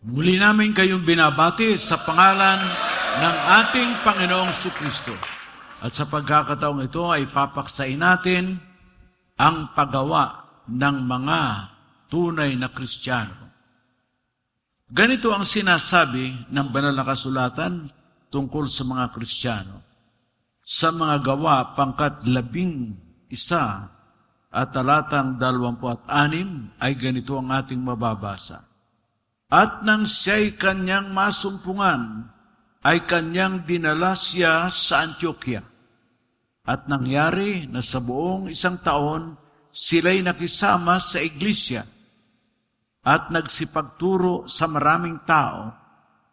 Muli namin kayong binabati sa pangalan ng ating Panginoong Sukristo. At sa pagkakataong ito ay papaksain natin ang paggawa ng mga tunay na Kristiyano. Ganito ang sinasabi ng banal na kasulatan tungkol sa mga Kristiyano. Sa mga gawa pangkat labing isa at talatang dalawampu at anim ay ganito ang ating mababasa. At nang siya'y kanyang masumpungan, ay kanyang dinala siya sa Antioquia. At nangyari na sa buong isang taon, sila'y nakisama sa iglesia at nagsipagturo sa maraming tao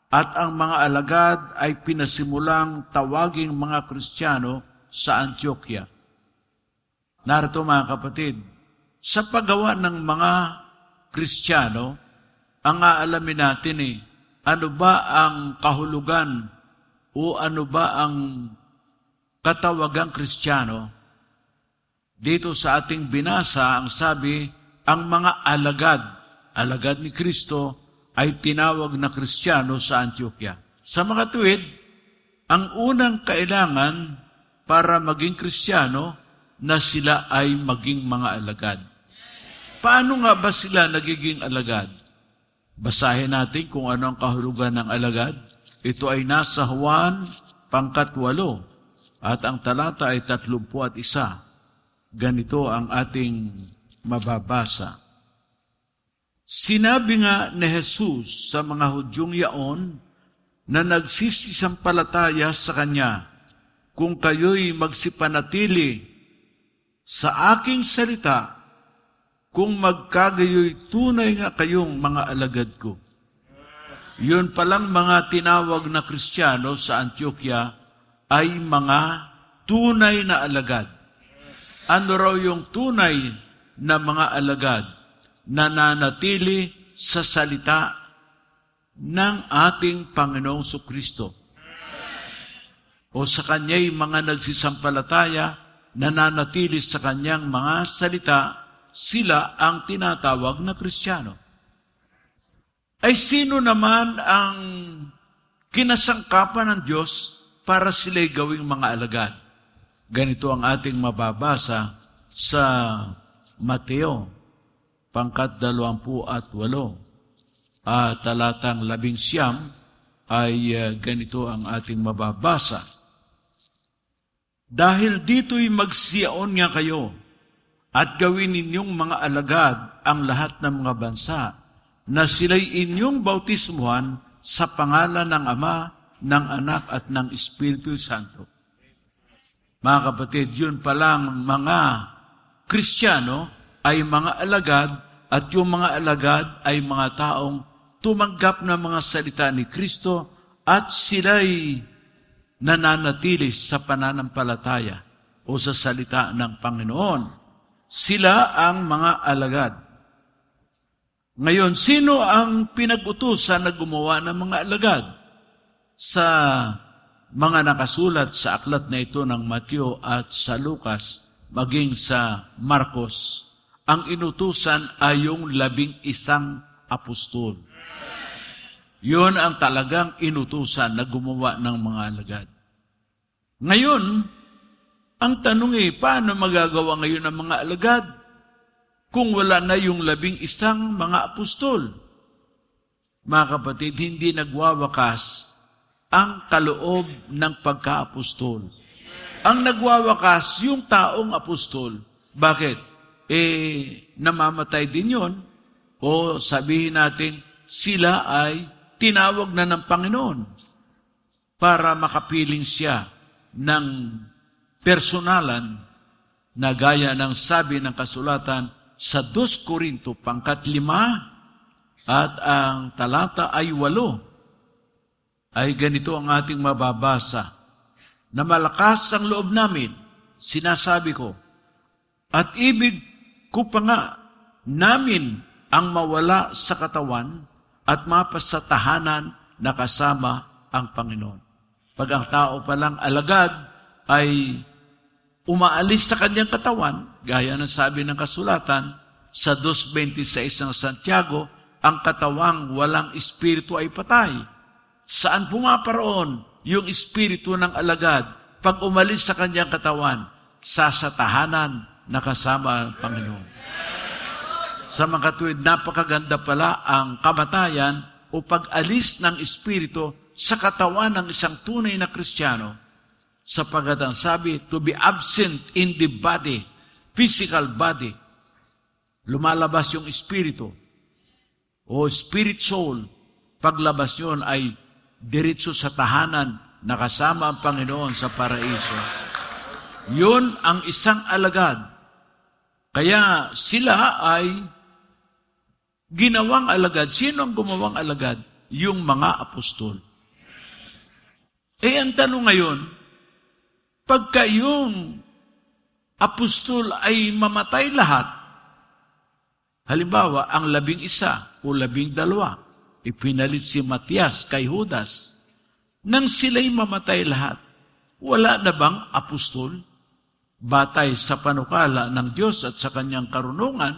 at ang mga alagad ay pinasimulang tawaging mga Kristiyano sa Antioquia. Narito mga kapatid, sa paggawa ng mga Kristiyano, ang aalamin natin eh, ano ba ang kahulugan o ano ba ang katawagang kristyano? Dito sa ating binasa, ang sabi, ang mga alagad, alagad ni Kristo, ay tinawag na kristyano sa Antioquia. Sa mga tuwid, ang unang kailangan para maging kristyano na sila ay maging mga alagad. Paano nga ba sila nagiging alagad? Basahin natin kung ano ang kahulugan ng alagad. Ito ay nasa Juan, pangkat walo, at ang talata ay tatlumpu at isa. Ganito ang ating mababasa. Sinabi nga ni Jesus sa mga Hudyong yaon na nagsisisampalataya sa Kanya, kung kayo'y magsipanatili sa aking salita, kung magkagayoy tunay nga kayong mga alagad ko. Yun palang mga tinawag na Kristiyano sa Antioquia ay mga tunay na alagad. Ano raw yung tunay na mga alagad na nanatili sa salita ng ating Panginoong Sukristo? O sa kanya'y mga nagsisampalataya, nananatili sa kanyang mga salita, sila ang tinatawag na Kristiyano. Ay sino naman ang kinasangkapan ng Diyos para sila'y gawing mga alagad? Ganito ang ating mababasa sa Mateo, pangkat dalawampu at walo, at talatang labing siyam, ay uh, ganito ang ating mababasa. Dahil dito'y magsiyaon nga kayo, at gawin ninyong mga alagad ang lahat ng mga bansa na sila'y inyong bautismuhan sa pangalan ng Ama, ng Anak at ng Espiritu Santo. Mga kapatid, yun palang mga Kristiyano ay mga alagad at yung mga alagad ay mga taong tumanggap ng mga salita ni Kristo at sila'y nananatili sa pananampalataya o sa salita ng Panginoon. Sila ang mga alagad. Ngayon, sino ang pinag-utusan na gumawa ng mga alagad? Sa mga nakasulat sa aklat na ito ng Mateo at sa Lucas, maging sa Marcos, ang inutusan ay yung labing isang apostol. Yun ang talagang inutusan na gumawa ng mga alagad. Ngayon, ang tanong eh, paano magagawa ngayon ang mga alagad kung wala na yung labing isang mga apostol? Mga kapatid, hindi nagwawakas ang kaloob ng pagka-apostol. Ang nagwawakas yung taong apostol. Bakit? Eh, namamatay din yon O sabihin natin, sila ay tinawag na ng Panginoon para makapiling siya ng personalan na gaya ng sabi ng kasulatan sa 2 Korinto pangkat lima at ang talata ay walo ay ganito ang ating mababasa na malakas ang loob namin, sinasabi ko, at ibig ko pa nga namin ang mawala sa katawan at mapasatahanan na kasama ang Panginoon. Pag ang tao palang alagad ay umaalis sa kanyang katawan, gaya ng sabi ng kasulatan, sa 2.26 ng Santiago, ang katawang walang espiritu ay patay. Saan pumaparoon yung espiritu ng alagad pag umalis sa kanyang katawan? Sa satahanan na kasama ang Panginoon. Sa mga katuwid, napakaganda pala ang kamatayan o pag-alis ng espiritu sa katawan ng isang tunay na Kristiyano sapagat ang sabi, to be absent in the body, physical body, lumalabas yung espiritu o spirit soul, paglabas yun ay diretso sa tahanan na kasama ang Panginoon sa paraiso. Yun ang isang alagad. Kaya sila ay ginawang alagad. Sino ang gumawang alagad? Yung mga apostol. Eh, ang tanong ngayon, pagka yung apostol ay mamatay lahat, Halimbawa, ang labing isa o labing dalawa, ipinalit si Matias kay Judas. Nang sila'y mamatay lahat, wala na bang apostol? Batay sa panukala ng Diyos at sa kanyang karunungan,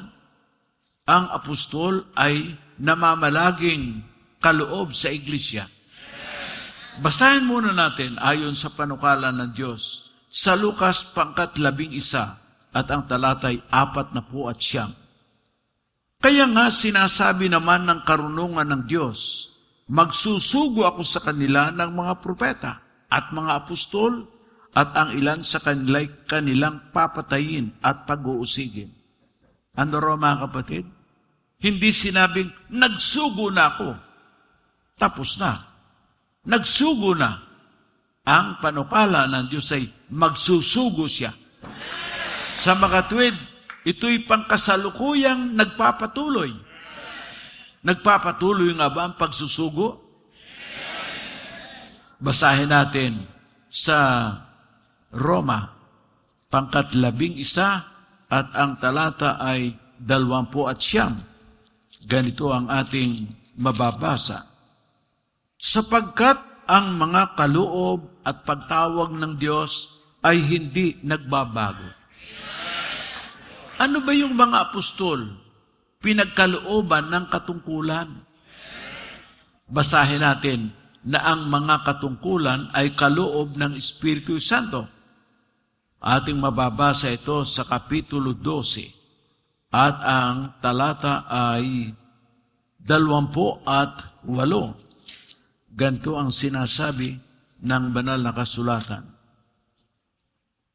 ang apostol ay namamalaging kaloob sa iglesia. Basahin muna natin ayon sa panukala ng Diyos sa Lukas pangkat labing isa at ang talatay apat na po at siyam. Kaya nga sinasabi naman ng karunungan ng Diyos, magsusugo ako sa kanila ng mga propeta at mga apostol at ang ilan sa kanila'y kanilang papatayin at pag-uusigin. Ano raw mga kapatid? Hindi sinabing, nagsugo na ako. Tapos na. Nagsugo na. Ang panukala ng Diyos ay magsusugo siya. Sa mga tuwid, Ito'y pangkasalukuyang nagpapatuloy. Nagpapatuloy nga ba ang pagsusugo? Basahin natin sa Roma, pangkat labing isa at ang talata ay dalwampu at siyam. Ganito ang ating mababasa. Sapagkat ang mga kaloob at pagtawag ng Diyos ay hindi nagbabago. Ano ba yung mga apostol? Pinagkalooban ng katungkulan. Basahin natin na ang mga katungkulan ay kaloob ng Espiritu Santo. Ating mababasa ito sa Kapitulo 12 at ang talata ay dalwampu at walo. Ganto ang sinasabi ng banal na kasulatan.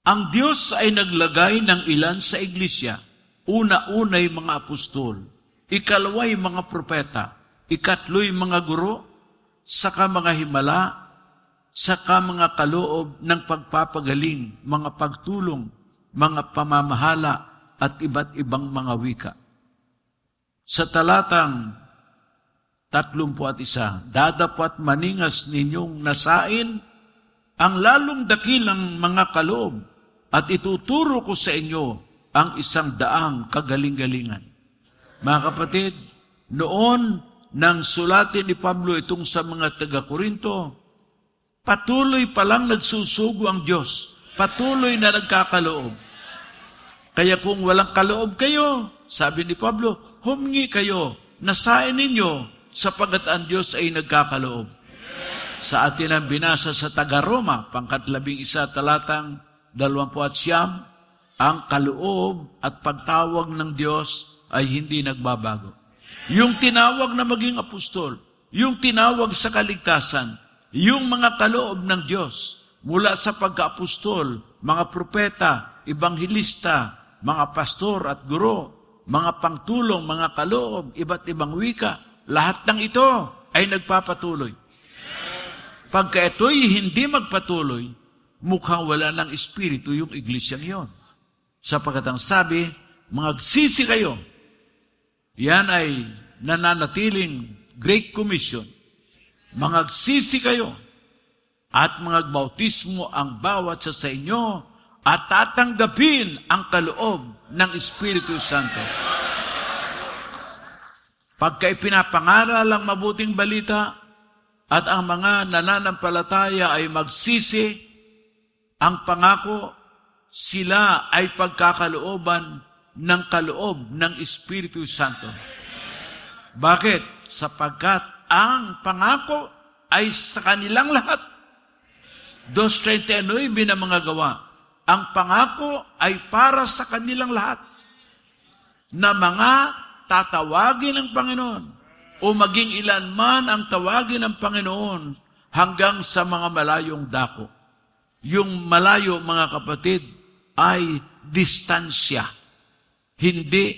Ang Diyos ay naglagay ng ilan sa iglesia. Una-unay mga apostol, ikalaway mga propeta, ikatloy mga guro, saka mga himala, saka mga kaloob ng pagpapagaling, mga pagtulong, mga pamamahala, at iba't ibang mga wika. Sa talatang tatlumpu at isa, dadapat maningas ninyong nasain ang lalong dakilang mga kaloob at ituturo ko sa inyo ang isang daang kagaling-galingan. Mga kapatid, noon nang sulatin ni Pablo itong sa mga taga-Korinto, patuloy palang nagsusugo ang Diyos. Patuloy na nagkakaloob. Kaya kung walang kaloob kayo, sabi ni Pablo, humingi kayo, nasain ninyo sapagat ang Diyos ay nagkakaloob. Sa atin ang binasa sa taga-Roma, pangkatlabing isa talatang dalawampu at siyam, ang kaloob at pagtawag ng Diyos ay hindi nagbabago. Yung tinawag na maging apostol, yung tinawag sa kaligtasan, yung mga kaloob ng Diyos mula sa pagka-apostol, mga propeta, ebanghilista, mga pastor at guro, mga pangtulong, mga kaloob, iba't ibang wika, lahat ng ito ay nagpapatuloy. Pagka ito'y hindi magpatuloy, mukhang wala ng espiritu yung iglesia yon. Sapagat ang sabi, magsisi kayo. Yan ay nananatiling Great Commission. Mangagsisi kayo at magbautismo ang bawat sa sa inyo at tatanggapin ang kaloob ng Espiritu Santo. Pagka ipinapangaral ang mabuting balita at ang mga nananampalataya ay magsisi, ang pangako, sila ay pagkakalooban ng kaloob ng Espiritu Santo. Bakit? Sapagkat ang pangako ay sa kanilang lahat. 2.39 na mga gawa. Ang pangako ay para sa kanilang lahat na mga tatawagin ng Panginoon o maging ilan man ang tawagin ng Panginoon hanggang sa mga malayong dako. Yung malayo, mga kapatid, ay distansya, hindi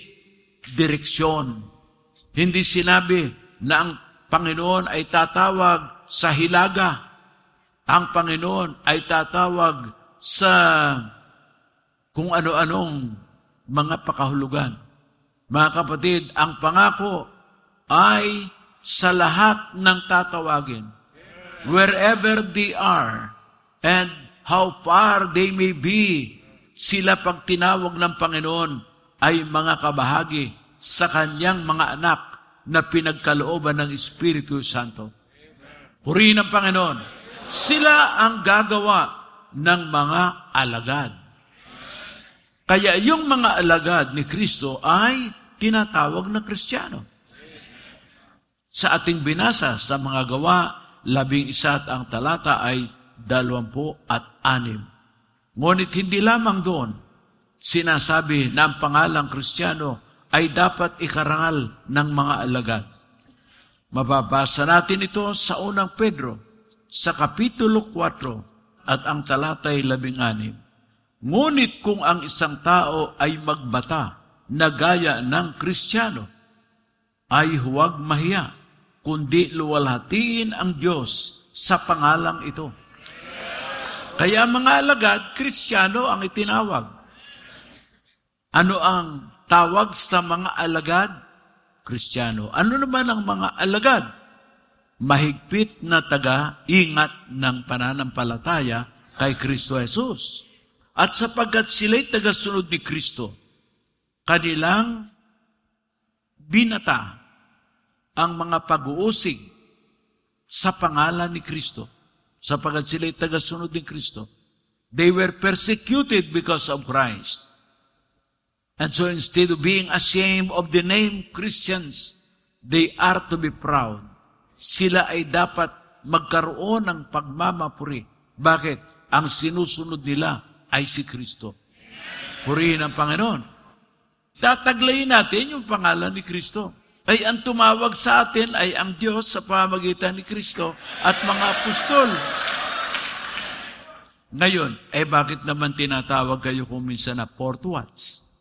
direksyon. Hindi sinabi na ang Panginoon ay tatawag sa hilaga. Ang Panginoon ay tatawag sa kung ano-anong mga pakahulugan. Mga kapatid, ang pangako ay sa lahat ng tatawagin. Wherever they are and how far they may be, sila pag tinawag ng Panginoon ay mga kabahagi sa kanyang mga anak na pinagkalooban ng Espiritu Santo. Purihin ang Panginoon. Sila ang gagawa ng mga alagad. Kaya yung mga alagad ni Kristo ay tinatawag na Kristiyano. Sa ating binasa sa mga gawa, labing isa at ang talata ay dalawampu at anim. Ngunit hindi lamang doon, sinasabi na ang pangalang Kristiyano ay dapat ikarangal ng mga alagad. Mababasa natin ito sa unang Pedro, sa Kapitulo 4 at ang talatay 16. Ngunit kung ang isang tao ay magbata na gaya ng Kristiyano, ay huwag mahiya, kundi luwalhatiin ang Diyos sa pangalang ito. Kaya mga alagad, Kristiyano ang itinawag. Ano ang tawag sa mga alagad? Kristiyano. Ano naman ang mga alagad? Mahigpit na taga-ingat ng pananampalataya kay Kristo Jesus. At sapagkat sila'y tagasunod ni Kristo, kanilang binata ang mga pag-uusig sa pangalan ni Kristo, sapagkat sila'y tagasunod ni Kristo. They were persecuted because of Christ. And so instead of being ashamed of the name Christians, they are to be proud. Sila ay dapat magkaroon ng pagmamapuri. Bakit? Ang sinusunod nila ay si Kristo. Purihin ang Panginoon. Tataglayin natin yung pangalan ni Kristo. Ay ang tumawag sa atin ay ang Diyos sa pamagitan ni Kristo at mga apostol. Ngayon, eh bakit naman tinatawag kayo kung minsan na Port Watts?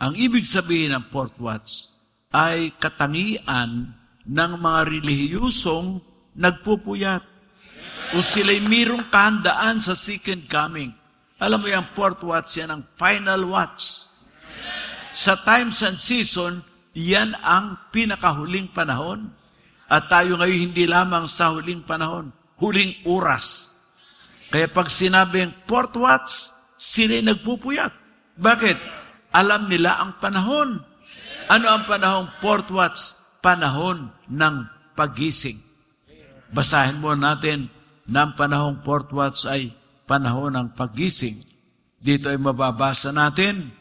Ang ibig sabihin ng Port Watts ay katangian ng mga relihiyusong nagpupuyat o sila'y mirong kahandaan sa second coming. Alam mo yung Port Watts, yan ang final watch. Sa times and season, yan ang pinakahuling panahon. At tayo ngayon hindi lamang sa huling panahon, huling oras. Kaya pag sinabing Port Watts, sila'y nagpupuyat. Bakit? Alam nila ang panahon. Ano ang panahong Port Watts? Panahon ng pagising. Basahin mo natin na ang panahong Port Watts ay panahon ng pagising. Dito ay mababasa natin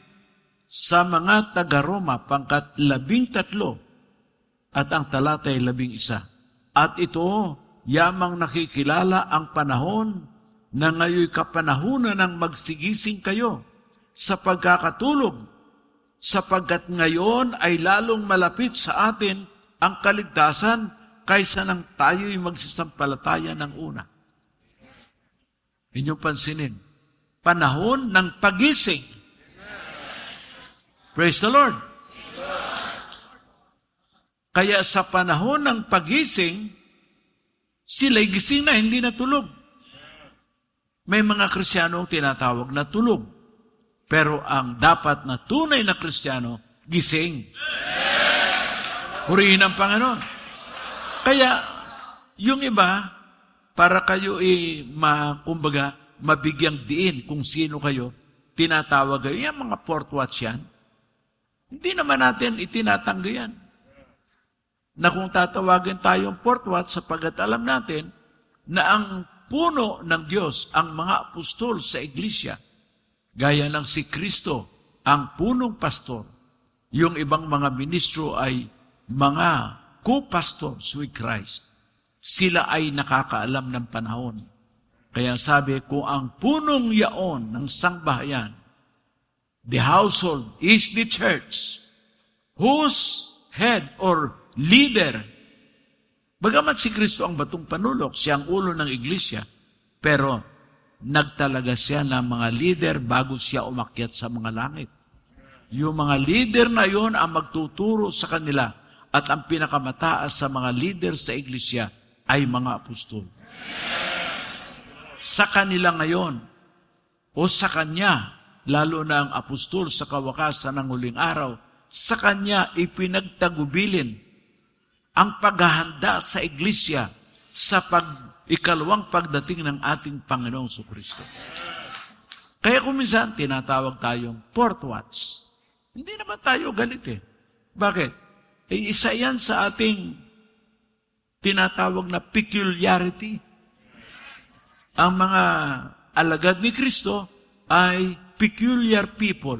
sa mga taga-Roma, pangkat labing tatlo, at ang talata ay labing isa. At ito, yamang nakikilala ang panahon na ngayon kapanahunan ng magsigising kayo sa pagkakatulog, sapagkat ngayon ay lalong malapit sa atin ang kaligtasan kaysa nang tayo'y magsisampalataya ng una. Inyong pansinin, panahon ng pagising. Praise the Lord. Kaya sa panahon ng pagising, sila'y gising na, hindi natulog. May mga Kristiyanong tinatawag na tulog. Pero ang dapat na tunay na Kristiyano, gising. Purihin ang Panginoon. Kaya, yung iba, para kayo eh, ma, kumbaga, mabigyang diin kung sino kayo, tinatawag kayo, yung mga port watch yan. Hindi naman natin itinatanggi yan. Na kung tatawagin tayong port watch, sapagat alam natin na ang puno ng Diyos, ang mga apostol sa iglesia, Gaya ng si Kristo, ang punong pastor. Yung ibang mga ministro ay mga co-pastors with Christ. Sila ay nakakaalam ng panahon. Kaya sabi, kung ang punong yaon ng sangbahayan, the household is the church, whose head or leader, bagamat si Kristo ang batong panulok, siya ang ulo ng iglesia, pero nagtalaga siya ng mga leader bago siya umakyat sa mga langit. Yung mga leader na yon ang magtuturo sa kanila at ang pinakamataas sa mga leader sa iglesia ay mga apostol. Sa kanila ngayon, o sa kanya, lalo na ang apostol sa kawakasan ng huling araw, sa kanya ipinagtagubilin ang paghahanda sa iglesia sa pag ikalawang pagdating ng ating Panginoong Kristo. Kaya kung minsan tinatawag tayong fourth watch, hindi naman tayo galit eh. Bakit? Eh, isa yan sa ating tinatawag na peculiarity. Ang mga alagad ni Kristo ay peculiar people.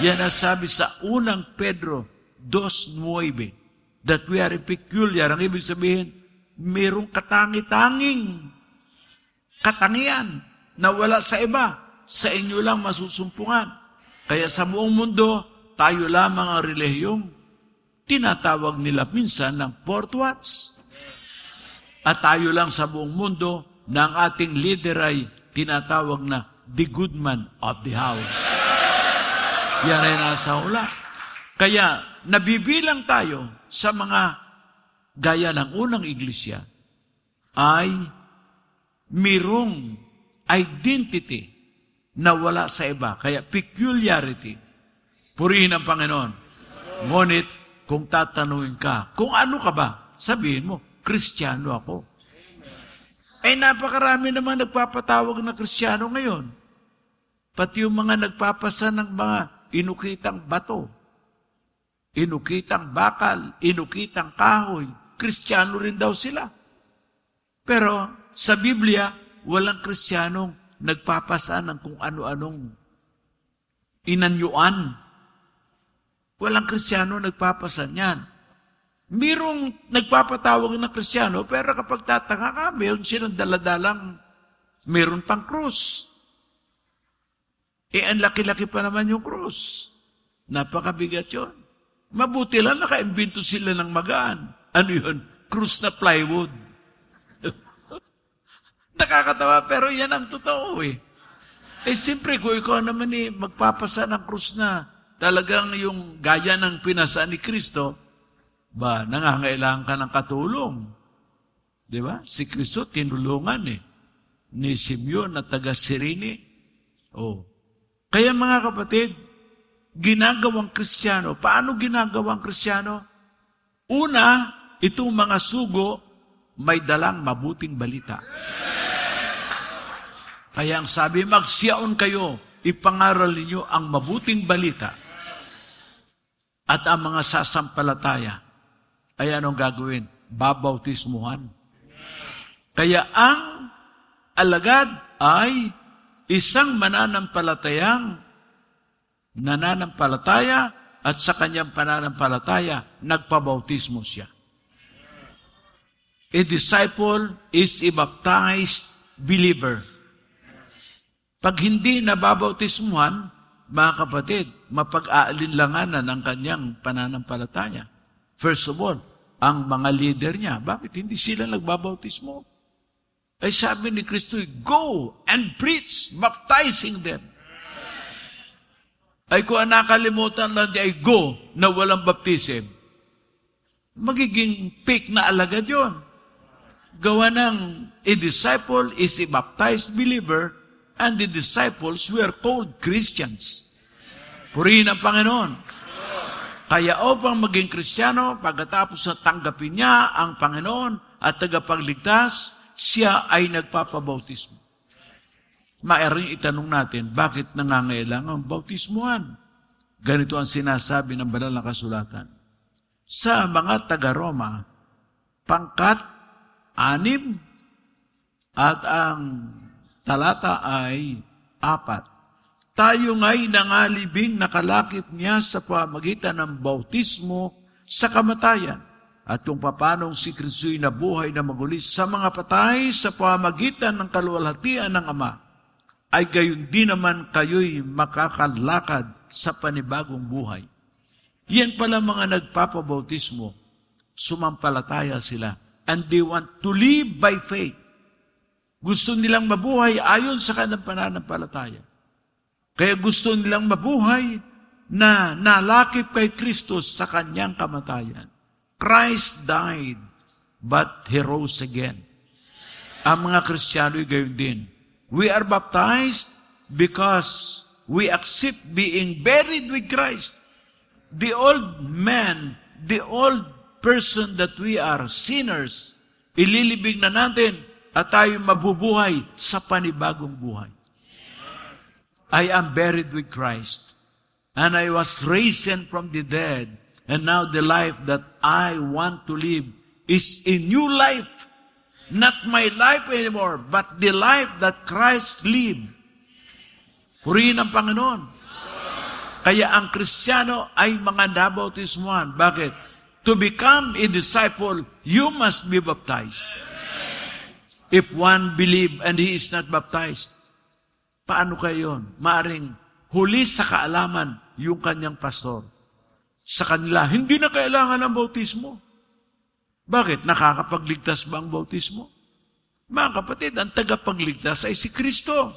Yan ang sabi sa unang Pedro 2.9 that we are peculiar. Ang ibig sabihin, mayroong katangi-tanging katangian na wala sa iba. Sa inyo lang masusumpungan. Kaya sa buong mundo, tayo lamang ang relihiyong tinatawag nila minsan ng fourth watch. At tayo lang sa buong mundo na ang ating leader ay tinatawag na the good man of the house. Yan ay nasa hula. Kaya nabibilang tayo sa mga gaya ng unang iglesia ay mirong identity na wala sa iba. Kaya peculiarity. Purihin ang Panginoon. Ngunit, kung tatanungin ka, kung ano ka ba, sabihin mo, Kristiyano ako. Eh, napakarami naman nagpapatawag na Kristiyano ngayon. Pati yung mga nagpapasa ng mga inukitang bato, inukitang bakal, inukitang kahoy, Kristiyano rin daw sila. Pero sa Biblia, walang Kristiyanong nagpapasa ng kung ano-anong inanyuan. Walang kristyano nagpapasa niyan. Mirong nagpapatawag ng kristyano, pero kapag tatanga ka, meron silang daladalang, meron pang krus. Eh, ang laki-laki pa naman yung krus. Napakabigat yun. Mabuti lang nakaimbento sila ng magaan. Ano yun? Krus na plywood. Nakakatawa, pero yan ang totoo eh. Eh, siyempre, kung ikaw naman eh, magpapasa ng krus na talagang yung gaya ng pinasa ni Kristo, ba, nangangailangan ka ng katulong. Di ba? Si Kristo tinulungan eh. Ni Simeon na taga Sirini. Oh. Kaya mga kapatid, ginagawang kristyano. Paano ginagawang kristyano? Una, itong mga sugo may dalang mabuting balita. Kaya ang sabi, magsiyaon kayo, ipangaral ninyo ang mabuting balita. At ang mga sasampalataya, ay anong gagawin? Babautismuhan. Kaya ang alagad ay isang mananampalatayang nananampalataya at sa kanyang pananampalataya, nagpabautismo siya. A disciple is a baptized believer. Pag hindi nababautismuhan, mga kapatid, mapag-aalinlanganan ang kanyang pananampalataya. First of all, ang mga leader niya, bakit hindi sila nagbabautismo? Ay sabi ni Kristo, go and preach, baptizing them. Ay kung nakalimutan lang ay go na walang baptism, magiging fake na alagad yon. Gawa ng a disciple is a baptized believer and the disciples were called Christians. Purihin ang Panginoon. Kaya upang maging Kristiyano, pagkatapos na tanggapin niya ang Panginoon at tagapagligtas, siya ay nagpapabautismo. Maaring itanong natin, bakit nangangailangan bautismuhan? Ganito ang sinasabi ng banal na kasulatan. Sa mga taga-Roma, pangkat, anim, at ang talata ay apat. Tayo nga'y nangalibing nakalakip niya sa pamagitan ng bautismo sa kamatayan at kung papanong si Kristo'y nabuhay na magulis sa mga patay sa pamagitan ng kaluwalhatian ng Ama, ay gayon din naman kayo'y makakalakad sa panibagong buhay. Yan pala mga nagpapabautismo, sumampalataya sila, and they want to live by faith. Gusto nilang mabuhay ayon sa kanilang pananampalataya. Kaya gusto nilang mabuhay na nalakip kay Kristo sa kanyang kamatayan. Christ died, but He rose again. Ang mga Kristiyano'y gayon din. We are baptized because we accept being buried with Christ. The old man, the old person that we are, sinners, ililibig na natin at tayo mabubuhay sa panibagong buhay. I am buried with Christ, and I was raised from the dead, and now the life that I want to live is a new life. Not my life anymore, but the life that Christ lived. Purihin ang Panginoon. Kaya ang Kristiyano ay mga nabautismuhan. Bakit? To become a disciple, you must be baptized. If one believe and he is not baptized, Paano kayo yun? Maaring huli sa kaalaman yung kanyang pastor. Sa kanila, hindi na kailangan ng bautismo. Bakit? Nakakapagligtas ba ang bautismo? Mga kapatid, ang tagapagligtas ay si Kristo.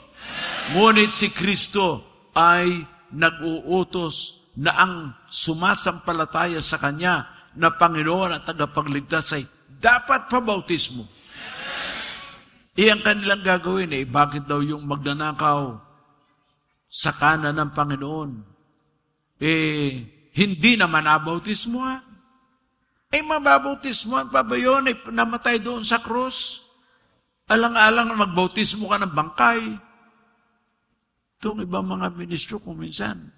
Ngunit si Kristo ay nag-uutos na ang sumasampalataya sa Kanya na Panginoon at tagapagligtas ay dapat pa bautismo. Eh, ang kanilang gagawin eh, bakit daw yung magnanakaw sa kanan ng Panginoon? Eh, hindi naman nabautismuhan. Eh, mababautismuhan pa ba yun? Eh, namatay doon sa krus. Alang-alang magbautismo ka ng bangkay. Itong ibang mga ministro kung minsan,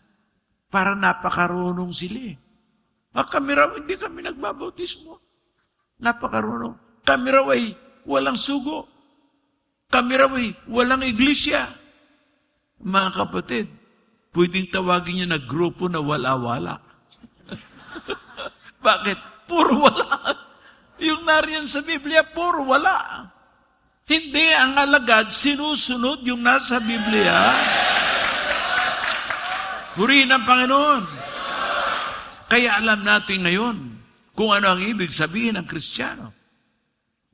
para napakarunong sila eh. Ah, kami raw, hindi kami nagbabautismo. Napakarunong. Kami raw ay walang sugo. Kami raw eh, walang iglesia. Mga kapatid, pwedeng tawagin niya na grupo na wala-wala. Bakit? Puro wala. Yung nariyan sa Biblia, puro wala. Hindi ang alagad sinusunod yung nasa Biblia. Purihin ang Panginoon. Kaya alam natin ngayon kung ano ang ibig sabihin ng Kristiyano.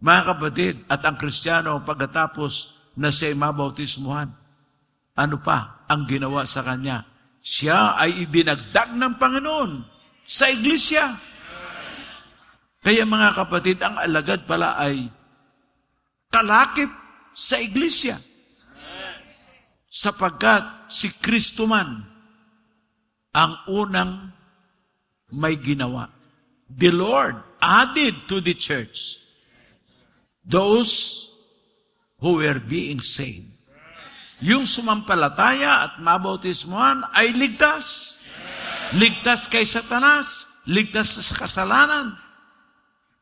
Mga kapatid, at ang Kristiyano pagkatapos na siya mabautismuhan, ano pa ang ginawa sa kanya? Siya ay ibinagdag ng Panginoon sa iglesia. Kaya mga kapatid, ang alagad pala ay kalakip sa iglesia. Sapagkat si Kristo man ang unang may ginawa. The Lord added to the church those who were being saved. Yung sumampalataya at mabautismuhan ay ligtas. Ligtas kay Satanas, ligtas sa kasalanan.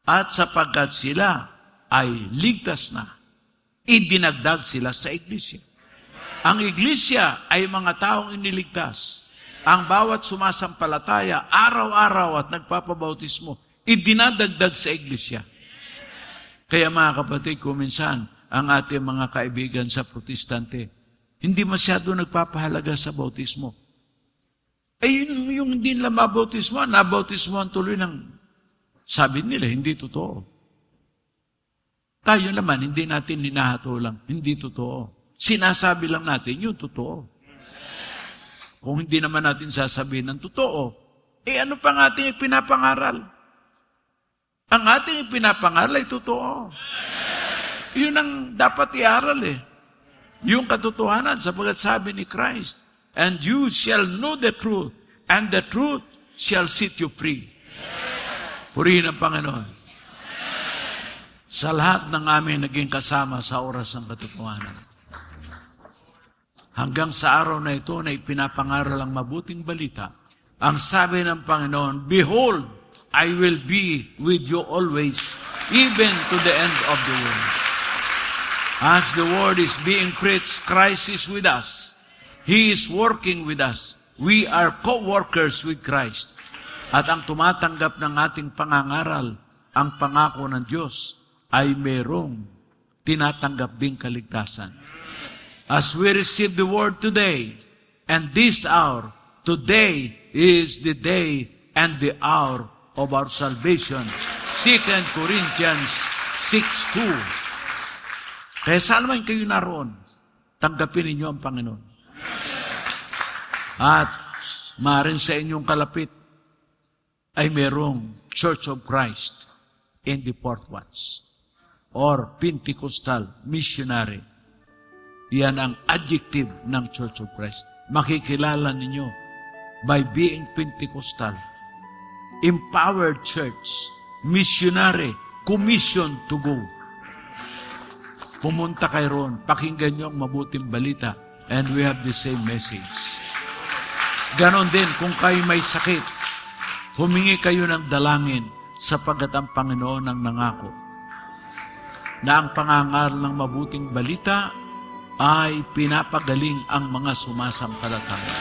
At sapagkat sila ay ligtas na, idinagdag sila sa iglesia. Ang iglesia ay mga taong iniligtas. Ang bawat sumasampalataya, araw-araw at nagpapabautismo, idinadagdag sa iglesia. Kaya mga kapatid, kung minsan ang ating mga kaibigan sa protestante, hindi masyado nagpapahalaga sa bautismo. Eh, yung, yung hindi nila mabautismo, nabautismo ang tuloy ng sabi nila, hindi totoo. Tayo naman, hindi natin hinahatulang, hindi totoo. Sinasabi lang natin, yung totoo. Kung hindi naman natin sasabihin ng totoo, eh ano pa nga ating pinapangaral? Ang ating pinapangal ay totoo. Yun ang dapat iaral eh. Yung katotohanan sapagat sabi ni Christ, And you shall know the truth, and the truth shall set you free. Purihin ang Panginoon. Sa lahat ng aming naging kasama sa oras ng katotohanan. Hanggang sa araw na ito na ipinapangaral ang mabuting balita, ang sabi ng Panginoon, Behold, I will be with you always, even to the end of the world. As the word is being preached, Christ is with us. He is working with us. We are co-workers with Christ. At ang tumatanggap ng ating pangangaral, ang pangako ng Diyos, ay merong tinatanggap din kaligtasan. As we receive the word today, and this hour, today is the day and the hour of our salvation. 2 Corinthians 6.2 Kaya saan man kayo naroon, tanggapin ninyo ang Panginoon. At maaaring sa inyong kalapit ay merong Church of Christ in the Port Watts or Pentecostal missionary. Yan ang adjective ng Church of Christ. Makikilala ninyo by being Pentecostal, empowered church, missionary, commission to go. Pumunta kay ron, pakinggan nyo ang mabuting balita, and we have the same message. Ganon din, kung kayo may sakit, humingi kayo ng dalangin sapagat ang Panginoon ang nangako na ang pangangaral ng mabuting balita ay pinapagaling ang mga sumasampalataya.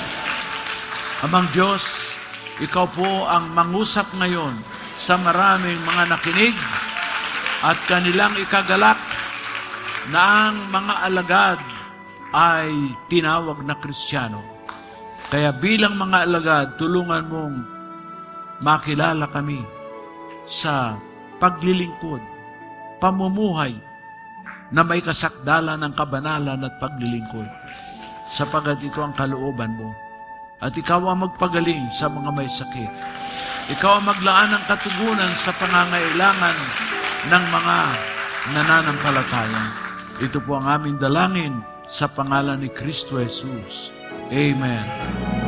Amang Diyos, ikaw po ang mangusap ngayon sa maraming mga nakinig at kanilang ikagalak na ang mga alagad ay tinawag na Kristiyano. Kaya bilang mga alagad, tulungan mong makilala kami sa paglilingkod, pamumuhay na may kasakdala ng kabanalan at paglilingkod. Sapagat ito ang kalooban mo. At ikaw ang magpagaling sa mga may sakit. Ikaw ang maglaan ng katugunan sa pangangailangan ng mga nananampalataya. Ito po ang aming dalangin sa pangalan ni Kristo Jesus. Amen.